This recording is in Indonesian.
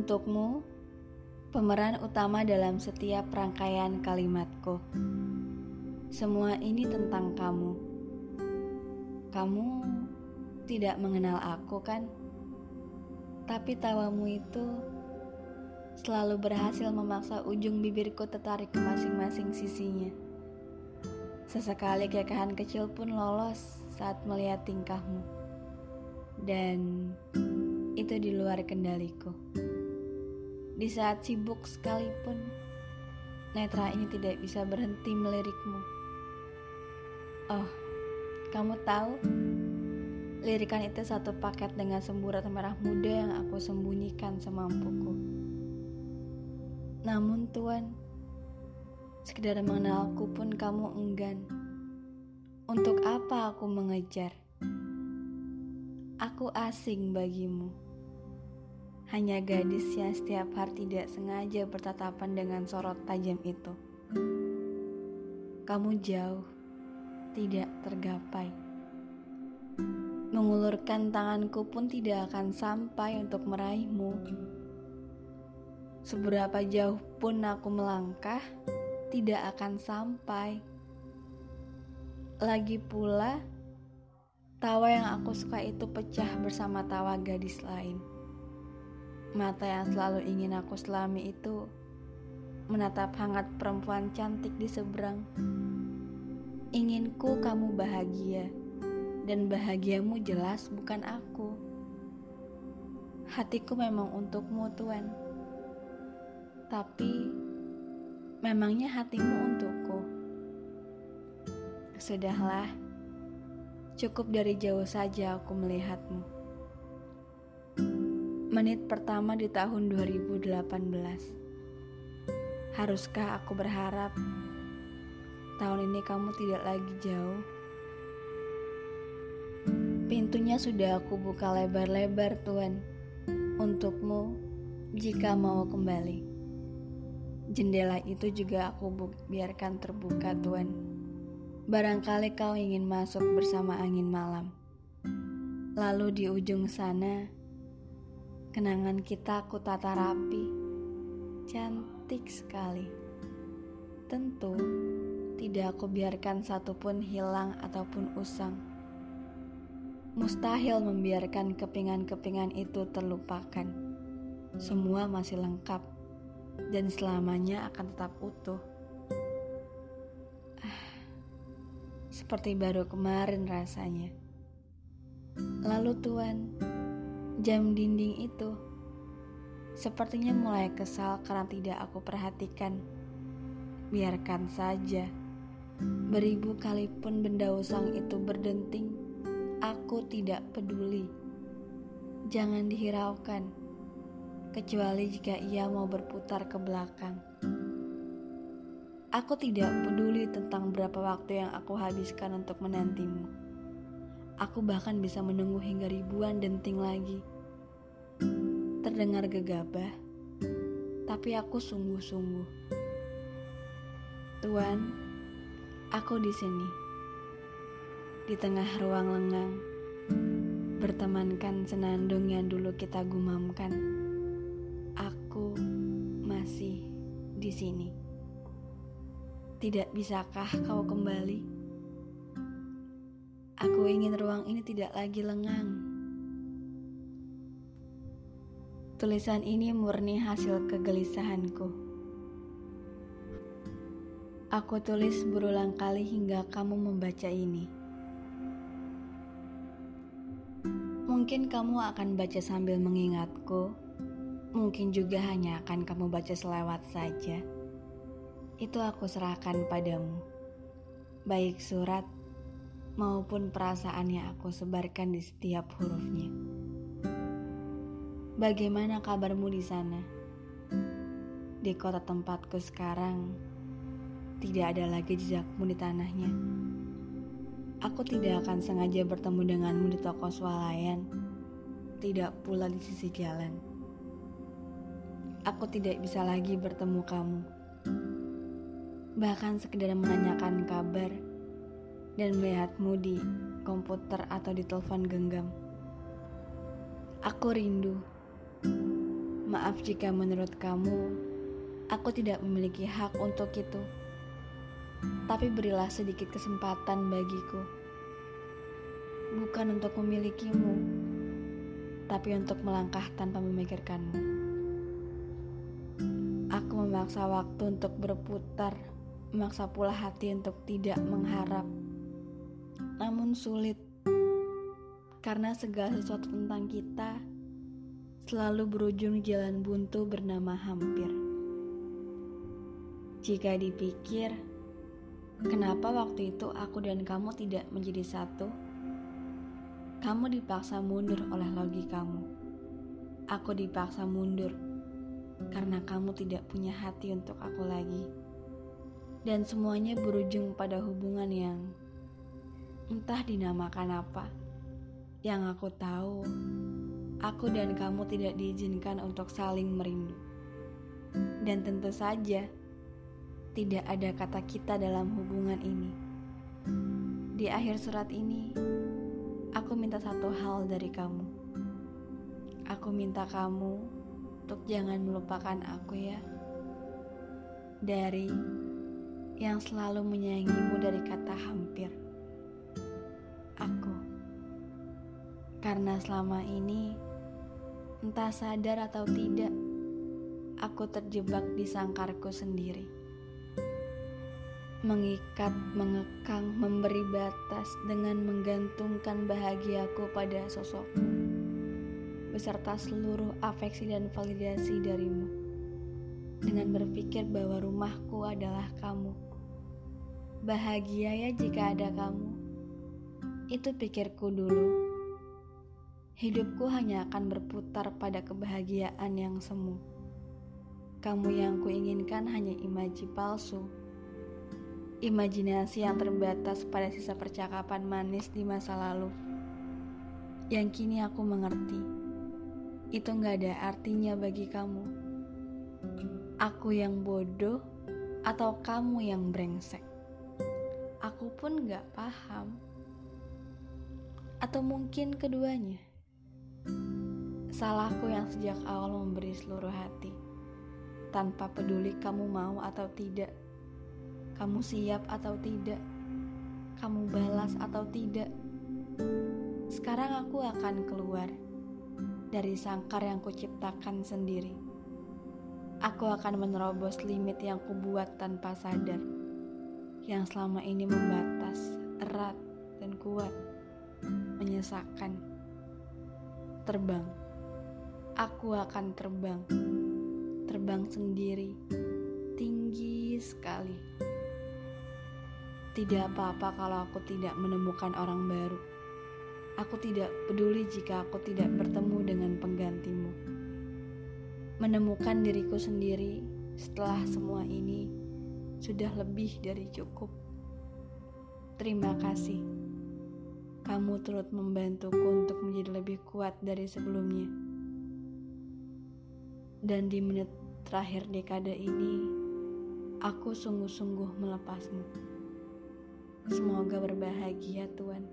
Untukmu, pemeran utama dalam setiap rangkaian kalimatku. Semua ini tentang kamu. Kamu tidak mengenal aku, kan? Tapi tawamu itu selalu berhasil memaksa ujung bibirku tertarik ke masing-masing sisinya. Sesekali kekahan kecil pun lolos saat melihat tingkahmu. Dan itu di luar kendaliku. Di saat sibuk sekalipun, netra ini tidak bisa berhenti melirikmu. Oh, kamu tahu? Lirikan itu satu paket dengan semburat merah muda yang aku sembunyikan semampuku. Namun Tuan, sekedar mengenalku pun kamu enggan. Untuk apa aku mengejar? Aku asing bagimu hanya gadis yang setiap hari tidak sengaja bertatapan dengan sorot tajam itu. Kamu jauh, tidak tergapai. Mengulurkan tanganku pun tidak akan sampai untuk meraihmu. Seberapa jauh pun aku melangkah, tidak akan sampai. Lagi pula, tawa yang aku suka itu pecah bersama tawa gadis lain. Mata yang selalu ingin aku selami itu menatap hangat perempuan cantik di seberang. Inginku kamu bahagia, dan bahagiamu jelas bukan aku. Hatiku memang untukmu, Tuan. Tapi, memangnya hatimu untukku? Sudahlah, cukup dari jauh saja aku melihatmu menit pertama di tahun 2018. Haruskah aku berharap tahun ini kamu tidak lagi jauh? Pintunya sudah aku buka lebar-lebar, Tuan, untukmu jika mau kembali. Jendela itu juga aku biarkan terbuka, Tuan. Barangkali kau ingin masuk bersama angin malam. Lalu di ujung sana, Kenangan kita aku tata rapi, cantik sekali. Tentu tidak aku biarkan satupun hilang ataupun usang. Mustahil membiarkan kepingan-kepingan itu terlupakan. Semua masih lengkap dan selamanya akan tetap utuh. Ah, seperti baru kemarin rasanya. Lalu Tuhan, Jam dinding itu sepertinya mulai kesal karena tidak aku perhatikan. Biarkan saja. Beribu kali pun benda usang itu berdenting, aku tidak peduli. Jangan dihiraukan, kecuali jika ia mau berputar ke belakang. Aku tidak peduli tentang berapa waktu yang aku habiskan untuk menantimu. Aku bahkan bisa menunggu hingga ribuan denting lagi. Terdengar gegabah, tapi aku sungguh-sungguh. Tuan, aku di sini. Di tengah ruang lengang, bertemankan senandung yang dulu kita gumamkan. Aku masih di sini. Tidak bisakah kau kembali? Aku ingin ruang ini tidak lagi lengang. Tulisan ini murni hasil kegelisahanku. Aku tulis berulang kali hingga kamu membaca ini. Mungkin kamu akan baca sambil mengingatku. Mungkin juga hanya akan kamu baca selewat saja. Itu aku serahkan padamu. Baik surat maupun perasaan yang aku sebarkan di setiap hurufnya. Bagaimana kabarmu di sana? Di kota tempatku sekarang, tidak ada lagi jejakmu di tanahnya. Aku tidak akan sengaja bertemu denganmu di toko swalayan, tidak pula di sisi jalan. Aku tidak bisa lagi bertemu kamu. Bahkan sekedar menanyakan kabar dan melihatmu di komputer atau di telepon genggam. Aku rindu, Maaf jika menurut kamu, aku tidak memiliki hak untuk itu. Tapi berilah sedikit kesempatan bagiku. Bukan untuk memilikimu, tapi untuk melangkah tanpa memikirkanmu. Aku memaksa waktu untuk berputar, memaksa pula hati untuk tidak mengharap. Namun sulit, karena segala sesuatu tentang kita selalu berujung jalan buntu bernama hampir. Jika dipikir, kenapa waktu itu aku dan kamu tidak menjadi satu? Kamu dipaksa mundur oleh logikamu. Aku dipaksa mundur karena kamu tidak punya hati untuk aku lagi. Dan semuanya berujung pada hubungan yang entah dinamakan apa. Yang aku tahu, aku dan kamu tidak diizinkan untuk saling merindu. Dan tentu saja, tidak ada kata kita dalam hubungan ini. Di akhir surat ini, aku minta satu hal dari kamu. Aku minta kamu untuk jangan melupakan aku ya. Dari yang selalu menyayangimu dari kata hampir. Aku. Karena selama ini Entah sadar atau tidak, aku terjebak di sangkarku sendiri. Mengikat, mengekang, memberi batas dengan menggantungkan bahagiaku pada sosokmu, beserta seluruh afeksi dan validasi darimu. Dengan berpikir bahwa rumahku adalah kamu. Bahagia ya jika ada kamu. Itu pikirku dulu hidupku hanya akan berputar pada kebahagiaan yang semu. Kamu yang kuinginkan hanya imaji palsu. Imajinasi yang terbatas pada sisa percakapan manis di masa lalu. Yang kini aku mengerti. Itu gak ada artinya bagi kamu. Aku yang bodoh atau kamu yang brengsek. Aku pun gak paham. Atau mungkin keduanya. Salahku yang sejak awal memberi seluruh hati, tanpa peduli kamu mau atau tidak, kamu siap atau tidak, kamu balas atau tidak. Sekarang aku akan keluar dari sangkar yang kuciptakan sendiri. Aku akan menerobos limit yang kubuat tanpa sadar, yang selama ini membatas, erat, dan kuat, menyesakkan. Terbang aku akan terbang. Terbang sendiri, tinggi sekali. Tidak apa-apa kalau aku tidak menemukan orang baru. Aku tidak peduli jika aku tidak bertemu dengan penggantimu. Menemukan diriku sendiri setelah semua ini sudah lebih dari cukup. Terima kasih. Kamu turut membantuku untuk menjadi lebih kuat dari sebelumnya. Dan di menit terakhir dekade ini, aku sungguh-sungguh melepasmu. Semoga berbahagia, Tuhan.